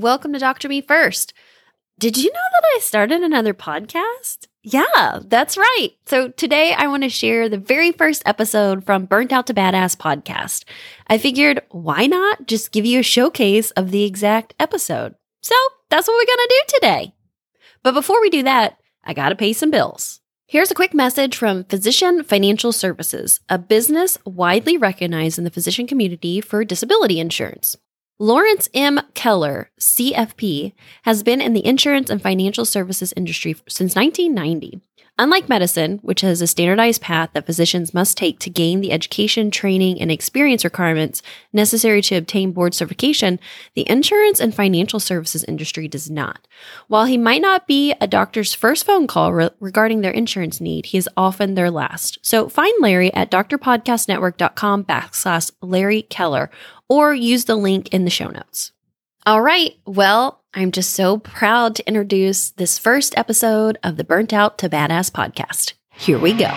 welcome to Dr. Me First. Did you know that I started another podcast? Yeah, that's right. So today I want to share the very first episode from Burnt Out to Badass podcast. I figured why not just give you a showcase of the exact episode? So that's what we're going to do today. But before we do that, I got to pay some bills. Here's a quick message from Physician Financial Services, a business widely recognized in the physician community for disability insurance. Lawrence M. Keller, CFP, has been in the insurance and financial services industry since 1990. Unlike medicine, which has a standardized path that physicians must take to gain the education, training, and experience requirements necessary to obtain board certification, the insurance and financial services industry does not. While he might not be a doctor's first phone call re- regarding their insurance need, he is often their last. So find Larry at drpodcastnetwork.com backslash Larry Keller or use the link in the show notes. All right. Well, I'm just so proud to introduce this first episode of the Burnt Out to Badass podcast. Here we go.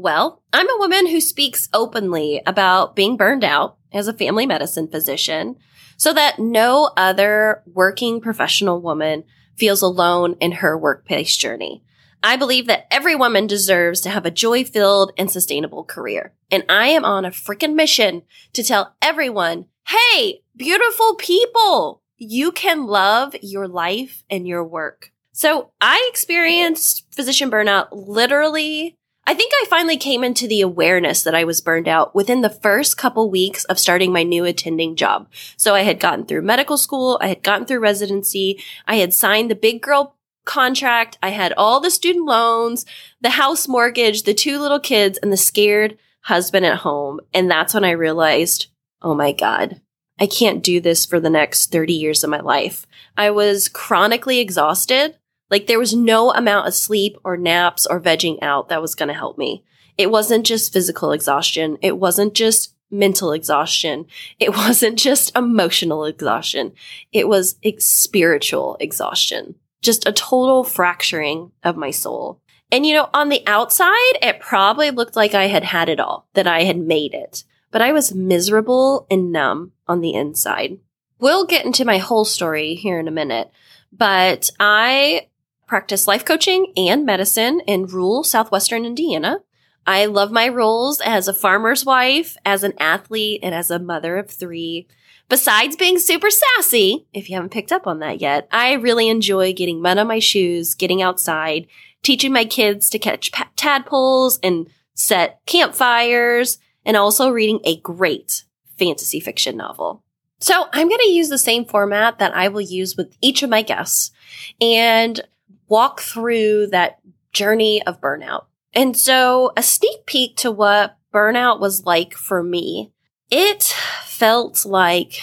Well, I'm a woman who speaks openly about being burned out as a family medicine physician so that no other working professional woman feels alone in her workplace journey. I believe that every woman deserves to have a joy filled and sustainable career. And I am on a freaking mission to tell everyone, hey, beautiful people, you can love your life and your work. So I experienced physician burnout literally I think I finally came into the awareness that I was burned out within the first couple weeks of starting my new attending job. So I had gotten through medical school. I had gotten through residency. I had signed the big girl contract. I had all the student loans, the house mortgage, the two little kids and the scared husband at home. And that's when I realized, oh my God, I can't do this for the next 30 years of my life. I was chronically exhausted. Like there was no amount of sleep or naps or vegging out that was going to help me. It wasn't just physical exhaustion. It wasn't just mental exhaustion. It wasn't just emotional exhaustion. It was spiritual exhaustion. Just a total fracturing of my soul. And you know, on the outside, it probably looked like I had had it all, that I had made it, but I was miserable and numb on the inside. We'll get into my whole story here in a minute, but I practice life coaching and medicine in rural southwestern Indiana. I love my roles as a farmer's wife, as an athlete, and as a mother of three. Besides being super sassy, if you haven't picked up on that yet, I really enjoy getting mud on my shoes, getting outside, teaching my kids to catch tadpoles and set campfires, and also reading a great fantasy fiction novel. So I'm going to use the same format that I will use with each of my guests. And walk through that journey of burnout. And so a sneak peek to what burnout was like for me, it felt like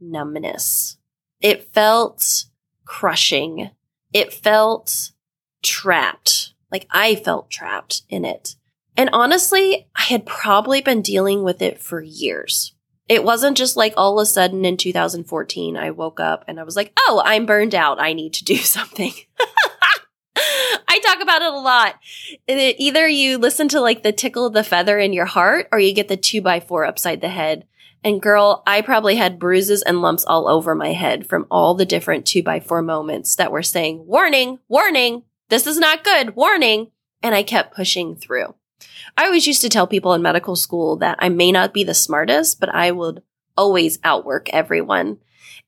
numbness. It felt crushing. It felt trapped. Like I felt trapped in it. And honestly, I had probably been dealing with it for years. It wasn't just like all of a sudden in 2014, I woke up and I was like, oh, I'm burned out. I need to do something. Talk about it a lot. It, either you listen to like the tickle of the feather in your heart or you get the two by four upside the head. And girl, I probably had bruises and lumps all over my head from all the different two by four moments that were saying, warning, warning, this is not good, warning. And I kept pushing through. I always used to tell people in medical school that I may not be the smartest, but I would always outwork everyone.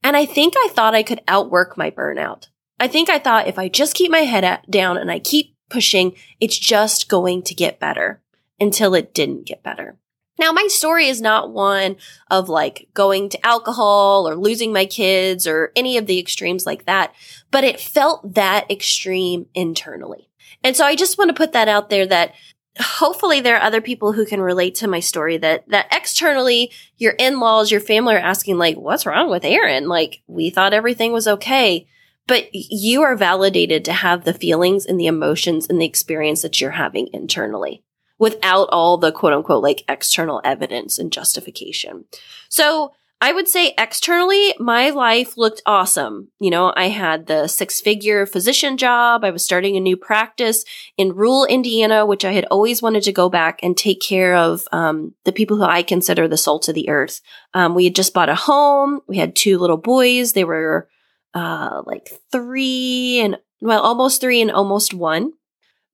And I think I thought I could outwork my burnout. I think I thought if I just keep my head down and I keep pushing, it's just going to get better until it didn't get better. Now, my story is not one of like going to alcohol or losing my kids or any of the extremes like that, but it felt that extreme internally. And so I just want to put that out there that hopefully there are other people who can relate to my story that that externally your in-laws your family are asking like what's wrong with Erin? like we thought everything was okay but you are validated to have the feelings and the emotions and the experience that you're having internally without all the quote unquote like external evidence and justification so I would say externally, my life looked awesome. You know, I had the six figure physician job. I was starting a new practice in rural Indiana, which I had always wanted to go back and take care of um, the people who I consider the salt of the earth. Um, we had just bought a home. We had two little boys. They were uh, like three and, well, almost three and almost one.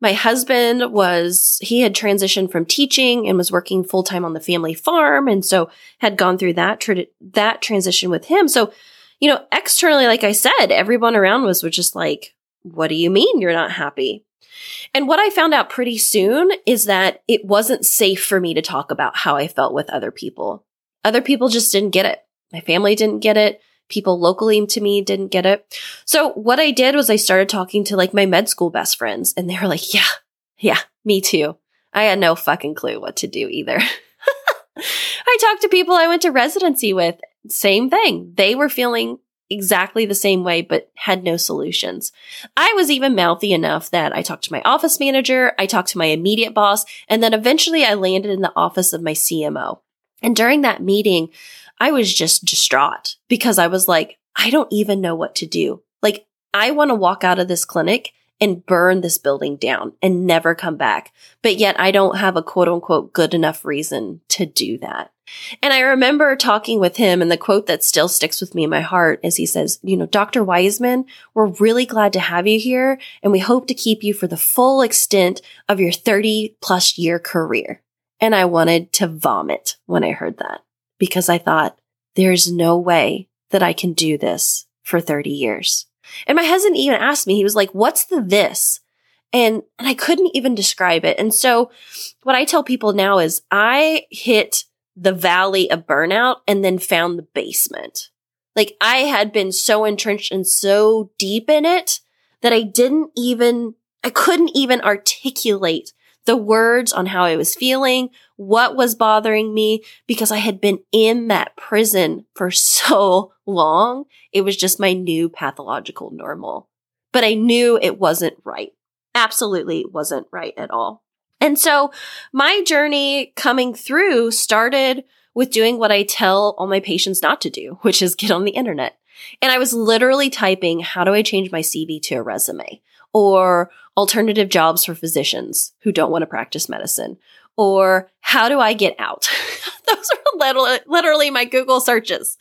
My husband was, he had transitioned from teaching and was working full time on the family farm. And so had gone through that, tra- that transition with him. So, you know, externally, like I said, everyone around was, was just like, what do you mean you're not happy? And what I found out pretty soon is that it wasn't safe for me to talk about how I felt with other people. Other people just didn't get it. My family didn't get it people locally to me didn't get it. So what I did was I started talking to like my med school best friends and they were like, yeah, yeah, me too. I had no fucking clue what to do either. I talked to people I went to residency with. Same thing. They were feeling exactly the same way, but had no solutions. I was even mouthy enough that I talked to my office manager, I talked to my immediate boss, and then eventually I landed in the office of my CMO. And during that meeting, I was just distraught because I was like, I don't even know what to do. Like, I want to walk out of this clinic and burn this building down and never come back. But yet I don't have a quote unquote good enough reason to do that. And I remember talking with him and the quote that still sticks with me in my heart is he says, you know, Dr. Wiseman, we're really glad to have you here and we hope to keep you for the full extent of your 30 plus year career. And I wanted to vomit when I heard that because I thought, there's no way that I can do this for 30 years. And my husband even asked me, he was like, what's the this? And, and I couldn't even describe it. And so what I tell people now is I hit the valley of burnout and then found the basement. Like I had been so entrenched and so deep in it that I didn't even, I couldn't even articulate the words on how I was feeling, what was bothering me, because I had been in that prison for so long. It was just my new pathological normal. But I knew it wasn't right. Absolutely wasn't right at all. And so my journey coming through started with doing what I tell all my patients not to do, which is get on the internet. And I was literally typing, how do I change my CV to a resume? Or alternative jobs for physicians who don't want to practice medicine or how do I get out? Those are literally, literally my Google searches.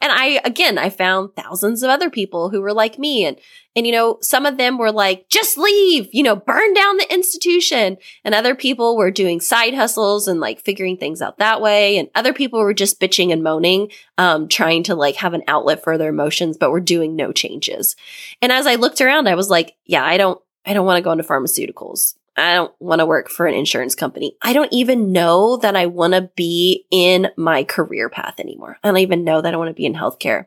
And I, again, I found thousands of other people who were like me. And, and, you know, some of them were like, just leave, you know, burn down the institution. And other people were doing side hustles and like figuring things out that way. And other people were just bitching and moaning, um, trying to like have an outlet for their emotions, but were doing no changes. And as I looked around, I was like, yeah, I don't, I don't want to go into pharmaceuticals. I don't want to work for an insurance company. I don't even know that I want to be in my career path anymore. I don't even know that I want to be in healthcare.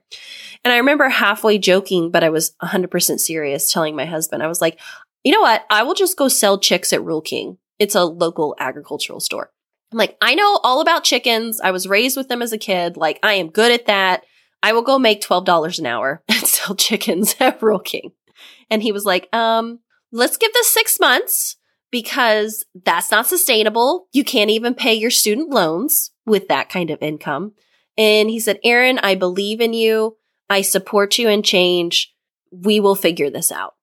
And I remember halfway joking, but I was 100% serious telling my husband, I was like, you know what? I will just go sell chicks at Rural King. It's a local agricultural store. I'm like, I know all about chickens. I was raised with them as a kid. Like, I am good at that. I will go make $12 an hour and sell chickens at Rural King. And he was like, um, let's give this six months because that's not sustainable. You can't even pay your student loans with that kind of income. And he said, Erin, I believe in you. I support you in change. We will figure this out.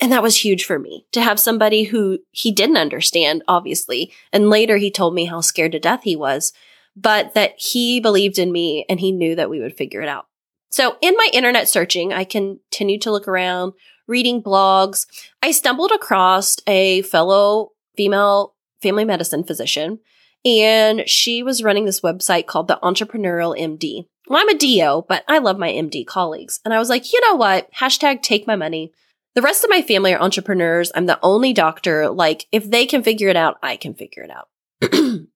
And that was huge for me to have somebody who he didn't understand, obviously. And later he told me how scared to death he was, but that he believed in me and he knew that we would figure it out. So in my internet searching, I continued to look around, reading blogs, I stumbled across a fellow female family medicine physician, and she was running this website called the Entrepreneurial MD. Well, I'm a DO, but I love my MD colleagues. And I was like, you know what? Hashtag take my money. The rest of my family are entrepreneurs. I'm the only doctor. Like, if they can figure it out, I can figure it out.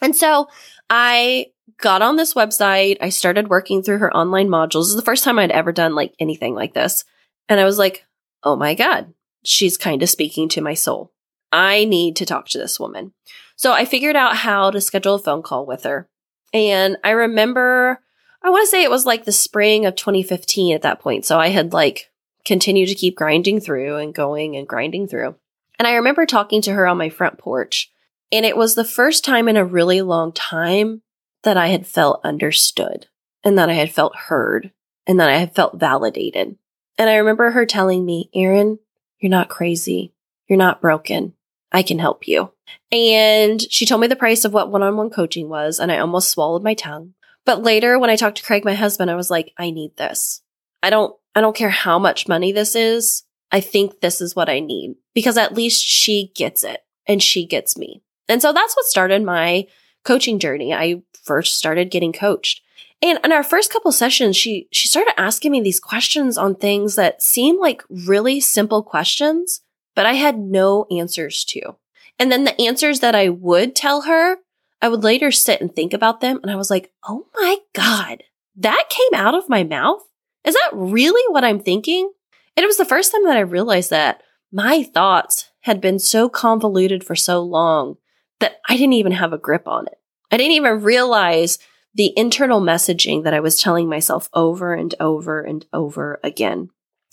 and so I got on this website. I started working through her online modules. This is the first time I'd ever done like anything like this. And I was like, oh my God, she's kind of speaking to my soul. I need to talk to this woman. So I figured out how to schedule a phone call with her. And I remember, I want to say it was like the spring of 2015 at that point. So I had like continued to keep grinding through and going and grinding through. And I remember talking to her on my front porch. And it was the first time in a really long time that I had felt understood. and that I had felt heard and that I had felt validated. And I remember her telling me, Erin, you're not crazy. You're not broken. I can help you. And she told me the price of what one on one coaching was, and I almost swallowed my tongue. But later, when I talked to Craig, my husband, I was like, I need this. I don't, I don't care how much money this is. I think this is what I need because at least she gets it and she gets me. And so that's what started my coaching journey. I first started getting coached. And in our first couple sessions, she, she started asking me these questions on things that seemed like really simple questions, but I had no answers to. And then the answers that I would tell her, I would later sit and think about them. And I was like, Oh my God, that came out of my mouth. Is that really what I'm thinking? And it was the first time that I realized that my thoughts had been so convoluted for so long that I didn't even have a grip on it. I didn't even realize the internal messaging that I was telling myself over and over and over again.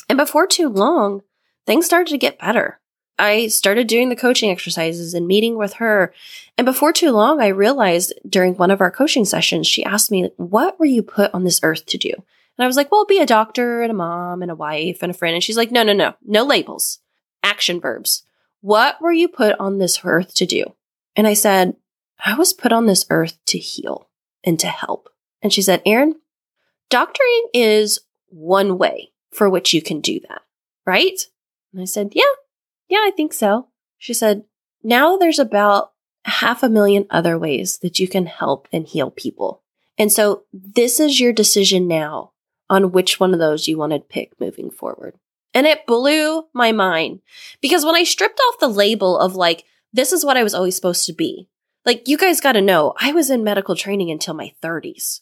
And before too long, things started to get better. I started doing the coaching exercises and meeting with her. And before too long, I realized during one of our coaching sessions, she asked me, What were you put on this earth to do? And I was like, Well, be a doctor and a mom and a wife and a friend. And she's like, No, no, no, no labels, action verbs. What were you put on this earth to do? And I said, I was put on this earth to heal and to help. And she said, Erin, doctoring is one way for which you can do that, right? And I said, Yeah, yeah, I think so. She said, Now there's about half a million other ways that you can help and heal people. And so this is your decision now on which one of those you want to pick moving forward. And it blew my mind because when I stripped off the label of like, this is what I was always supposed to be, like, you guys got to know, I was in medical training until my 30s.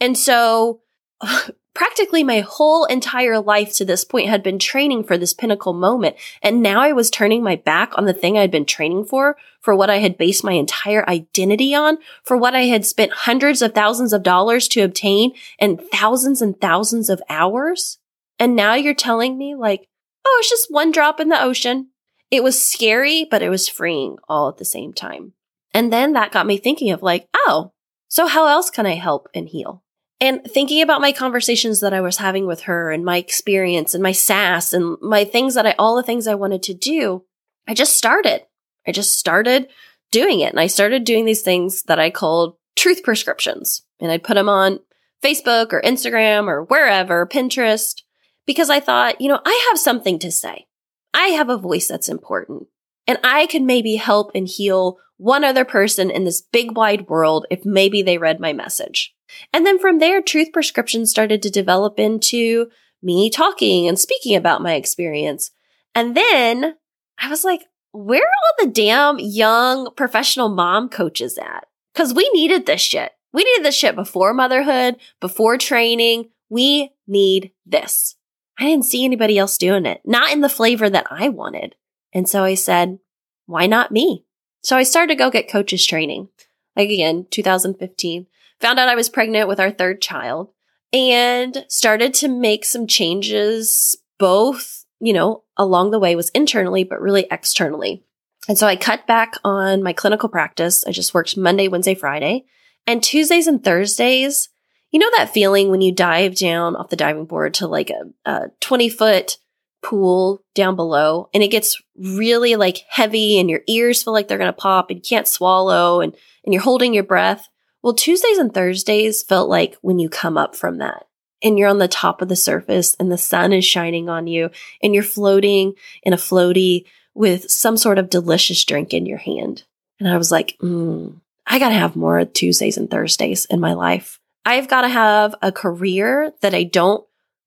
And so practically my whole entire life to this point had been training for this pinnacle moment. And now I was turning my back on the thing I'd been training for, for what I had based my entire identity on, for what I had spent hundreds of thousands of dollars to obtain and thousands and thousands of hours. And now you're telling me like, oh, it's just one drop in the ocean. It was scary, but it was freeing all at the same time. And then that got me thinking of like, oh, so how else can I help and heal? And thinking about my conversations that I was having with her and my experience and my sass and my things that I, all the things I wanted to do, I just started. I just started doing it. And I started doing these things that I called truth prescriptions. And I'd put them on Facebook or Instagram or wherever, Pinterest, because I thought, you know, I have something to say. I have a voice that's important and I could maybe help and heal one other person in this big wide world if maybe they read my message. And then from there, truth prescriptions started to develop into me talking and speaking about my experience. And then I was like, where are all the damn young professional mom coaches at? Cause we needed this shit. We needed this shit before motherhood, before training. We need this. I didn't see anybody else doing it, not in the flavor that I wanted. And so I said, why not me? So I started to go get coaches training. Like again, 2015. Found out I was pregnant with our third child and started to make some changes, both, you know, along the way was internally, but really externally. And so I cut back on my clinical practice. I just worked Monday, Wednesday, Friday. And Tuesdays and Thursdays, you know that feeling when you dive down off the diving board to like a, a 20 foot pool down below and it gets really like heavy and your ears feel like they're going to pop and you can't swallow and, and you're holding your breath. Well, Tuesdays and Thursdays felt like when you come up from that and you're on the top of the surface and the sun is shining on you and you're floating in a floaty with some sort of delicious drink in your hand. And I was like, mm, I got to have more Tuesdays and Thursdays in my life. I've got to have a career that I don't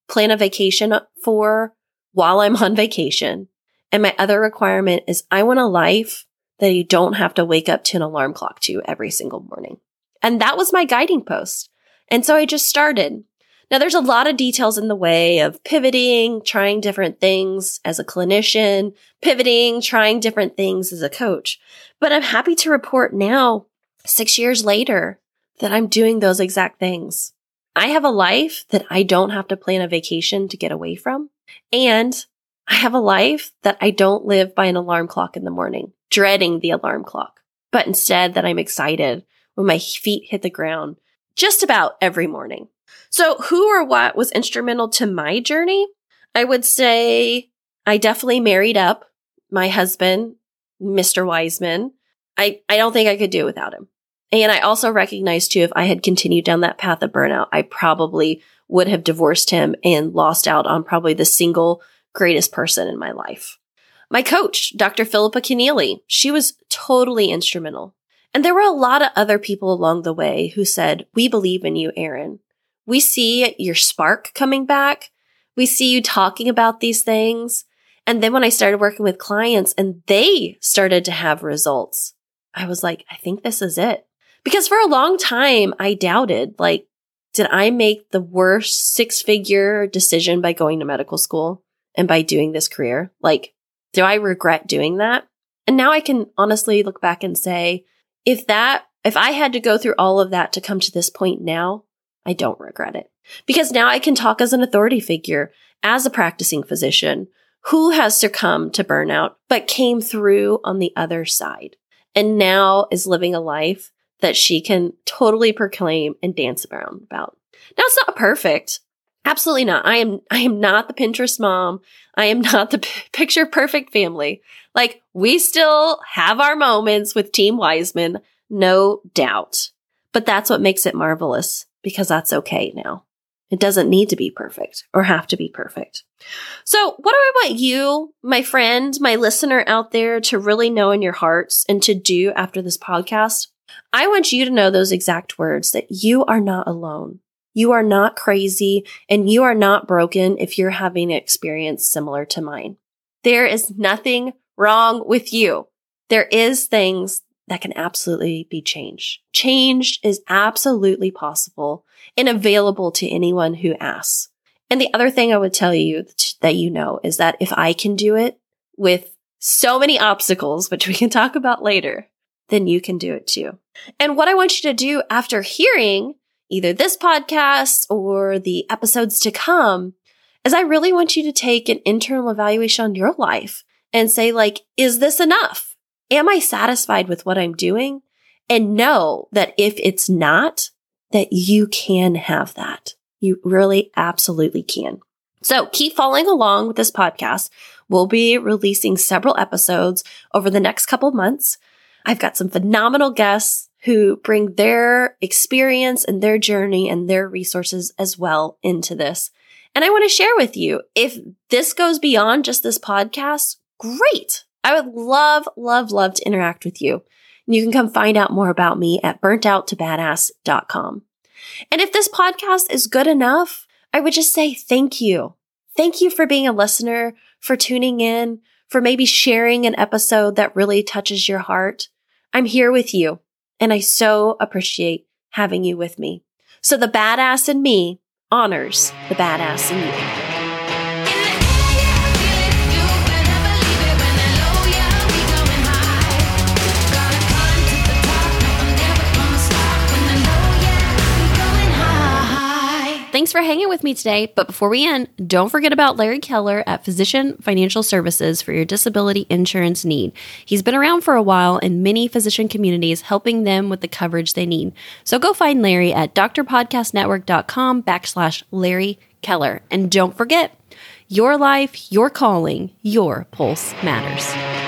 plan a vacation for while I'm on vacation. And my other requirement is I want a life that you don't have to wake up to an alarm clock to every single morning. And that was my guiding post. And so I just started. Now there's a lot of details in the way of pivoting, trying different things as a clinician, pivoting, trying different things as a coach. But I'm happy to report now, six years later, that I'm doing those exact things. I have a life that I don't have to plan a vacation to get away from. And I have a life that I don't live by an alarm clock in the morning, dreading the alarm clock, but instead that I'm excited when my feet hit the ground just about every morning. So, who or what was instrumental to my journey? I would say I definitely married up my husband, Mr. Wiseman. I, I don't think I could do it without him. And I also recognize too, if I had continued down that path of burnout, I probably would have divorced him and lost out on probably the single greatest person in my life. My coach, Dr. Philippa Kennealy, she was totally instrumental. And there were a lot of other people along the way who said, we believe in you, Erin. We see your spark coming back. We see you talking about these things. And then when I started working with clients and they started to have results, I was like, I think this is it. Because for a long time, I doubted, like, did I make the worst six figure decision by going to medical school and by doing this career? Like, do I regret doing that? And now I can honestly look back and say, if that, if I had to go through all of that to come to this point now, I don't regret it because now I can talk as an authority figure, as a practicing physician who has succumbed to burnout, but came through on the other side and now is living a life that she can totally proclaim and dance around about. Now it's not perfect. Absolutely not. I am, I am not the Pinterest mom. I am not the p- picture perfect family. Like we still have our moments with Team Wiseman, no doubt. But that's what makes it marvelous because that's okay now. It doesn't need to be perfect or have to be perfect. So what do I want you, my friend, my listener out there to really know in your hearts and to do after this podcast? I want you to know those exact words that you are not alone. You are not crazy and you are not broken if you're having an experience similar to mine. There is nothing wrong with you. There is things that can absolutely be changed. Change is absolutely possible and available to anyone who asks. And the other thing I would tell you that you know is that if I can do it with so many obstacles, which we can talk about later, then you can do it too. And what I want you to do after hearing either this podcast or the episodes to come is I really want you to take an internal evaluation on your life and say like, is this enough? Am I satisfied with what I'm doing? And know that if it's not, that you can have that. You really absolutely can. So keep following along with this podcast. We'll be releasing several episodes over the next couple months. I've got some phenomenal guests who bring their experience and their journey and their resources as well into this. And I want to share with you if this goes beyond just this podcast, great. I would love, love, love to interact with you. And you can come find out more about me at burnouttobadass.com. And if this podcast is good enough, I would just say thank you. Thank you for being a listener, for tuning in, for maybe sharing an episode that really touches your heart. I'm here with you and I so appreciate having you with me. So the badass in me honors the badass in you. Thanks for hanging with me today. But before we end, don't forget about Larry Keller at Physician Financial Services for your disability insurance need. He's been around for a while in many physician communities, helping them with the coverage they need. So go find Larry at drpodcastnetwork.com backslash Larry Keller. And don't forget, your life, your calling, your pulse matters.